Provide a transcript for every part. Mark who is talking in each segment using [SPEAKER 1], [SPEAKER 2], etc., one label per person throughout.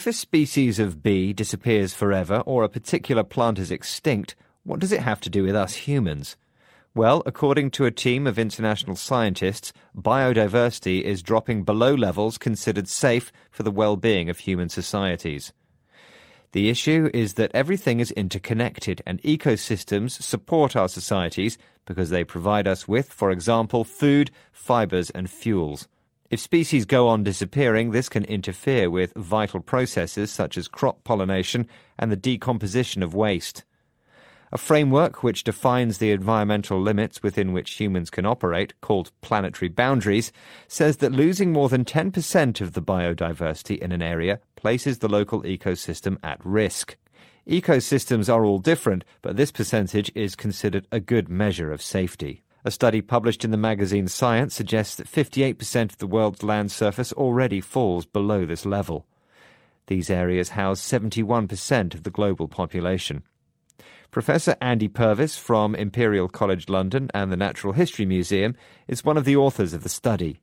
[SPEAKER 1] If a species of bee disappears forever or a particular plant is extinct, what does it have to do with us humans? Well, according to a team of international scientists, biodiversity is dropping below levels considered safe for the well-being of human societies. The issue is that everything is interconnected and ecosystems support our societies because they provide us with, for example, food, fibers and fuels. If species go on disappearing, this can interfere with vital processes such as crop pollination and the decomposition of waste. A framework which defines the environmental limits within which humans can operate, called planetary boundaries, says that losing more than 10% of the biodiversity in an area places the local ecosystem at risk. Ecosystems are all different, but this percentage is considered a good measure of safety. A study published in the magazine Science suggests that 58% of the world's land surface already falls below this level. These areas house 71% of the global population. Professor Andy Purvis from Imperial College London and the Natural History Museum is one of the authors of the study.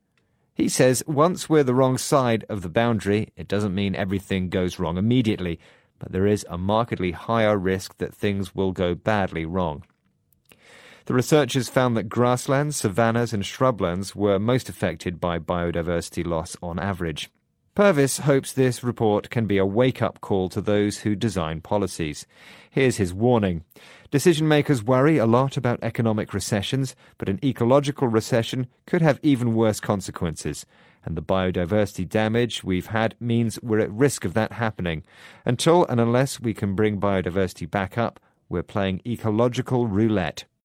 [SPEAKER 1] He says once we're the wrong side of the boundary, it doesn't mean everything goes wrong immediately, but there is a markedly higher risk that things will go badly wrong. The researchers found that grasslands, savannas, and shrublands were most affected by biodiversity loss on average. Purvis hopes this report can be a wake up call to those who design policies. Here's his warning. Decision makers worry a lot about economic recessions, but an ecological recession could have even worse consequences. And the biodiversity damage we've had means we're at risk of that happening. Until and unless we can bring biodiversity back up, we're playing ecological roulette.